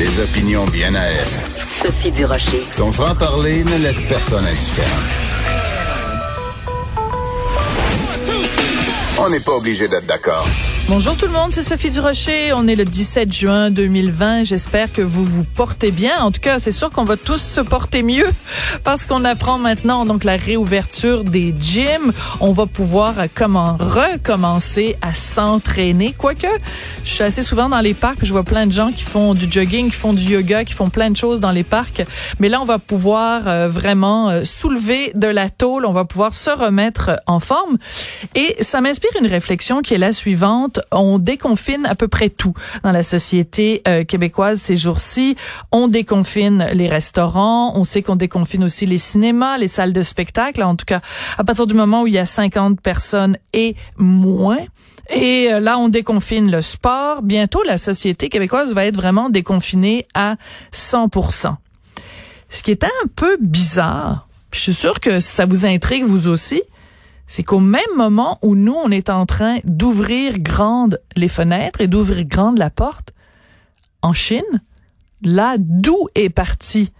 Des opinions bien à elle. Sophie Durocher. Son franc-parler ne laisse personne indifférent. On n'est pas obligé d'être d'accord. Bonjour tout le monde, c'est Sophie Durocher. On est le 17 juin 2020. J'espère que vous vous portez bien. En tout cas, c'est sûr qu'on va tous se porter mieux parce qu'on apprend maintenant donc la réouverture des gyms. On va pouvoir euh, comment recommencer à s'entraîner. Quoique, je suis assez souvent dans les parcs, je vois plein de gens qui font du jogging, qui font du yoga, qui font plein de choses dans les parcs. Mais là, on va pouvoir euh, vraiment euh, soulever de la tôle. On va pouvoir se remettre en forme. Et ça m'inspire une réflexion qui est la suivante on déconfine à peu près tout dans la société euh, québécoise ces jours-ci. On déconfine les restaurants, on sait qu'on déconfine aussi les cinémas, les salles de spectacle. En tout cas, à partir du moment où il y a 50 personnes et moins. Et euh, là, on déconfine le sport. Bientôt, la société québécoise va être vraiment déconfinée à 100%. Ce qui est un peu bizarre, je suis sûre que ça vous intrigue vous aussi, c'est qu'au même moment où nous, on est en train d'ouvrir grandes les fenêtres et d'ouvrir grande la porte, en Chine, là d'où est parti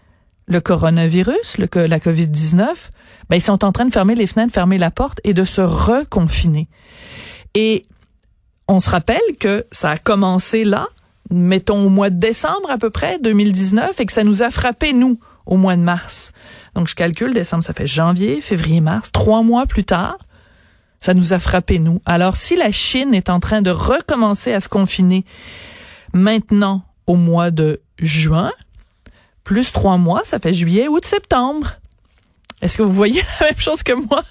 le coronavirus, le, la COVID-19, ben, ils sont en train de fermer les fenêtres, fermer la porte et de se reconfiner. Et on se rappelle que ça a commencé là, mettons au mois de décembre à peu près, 2019, et que ça nous a frappé, nous, au mois de mars. Donc, je calcule, décembre, ça fait janvier, février, mars, trois mois plus tard, ça nous a frappé, nous. Alors, si la Chine est en train de recommencer à se confiner maintenant au mois de juin, plus trois mois, ça fait juillet, août, septembre. Est-ce que vous voyez la même chose que moi?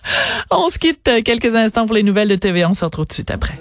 On se quitte quelques instants pour les nouvelles de TV. On se retrouve tout de suite après.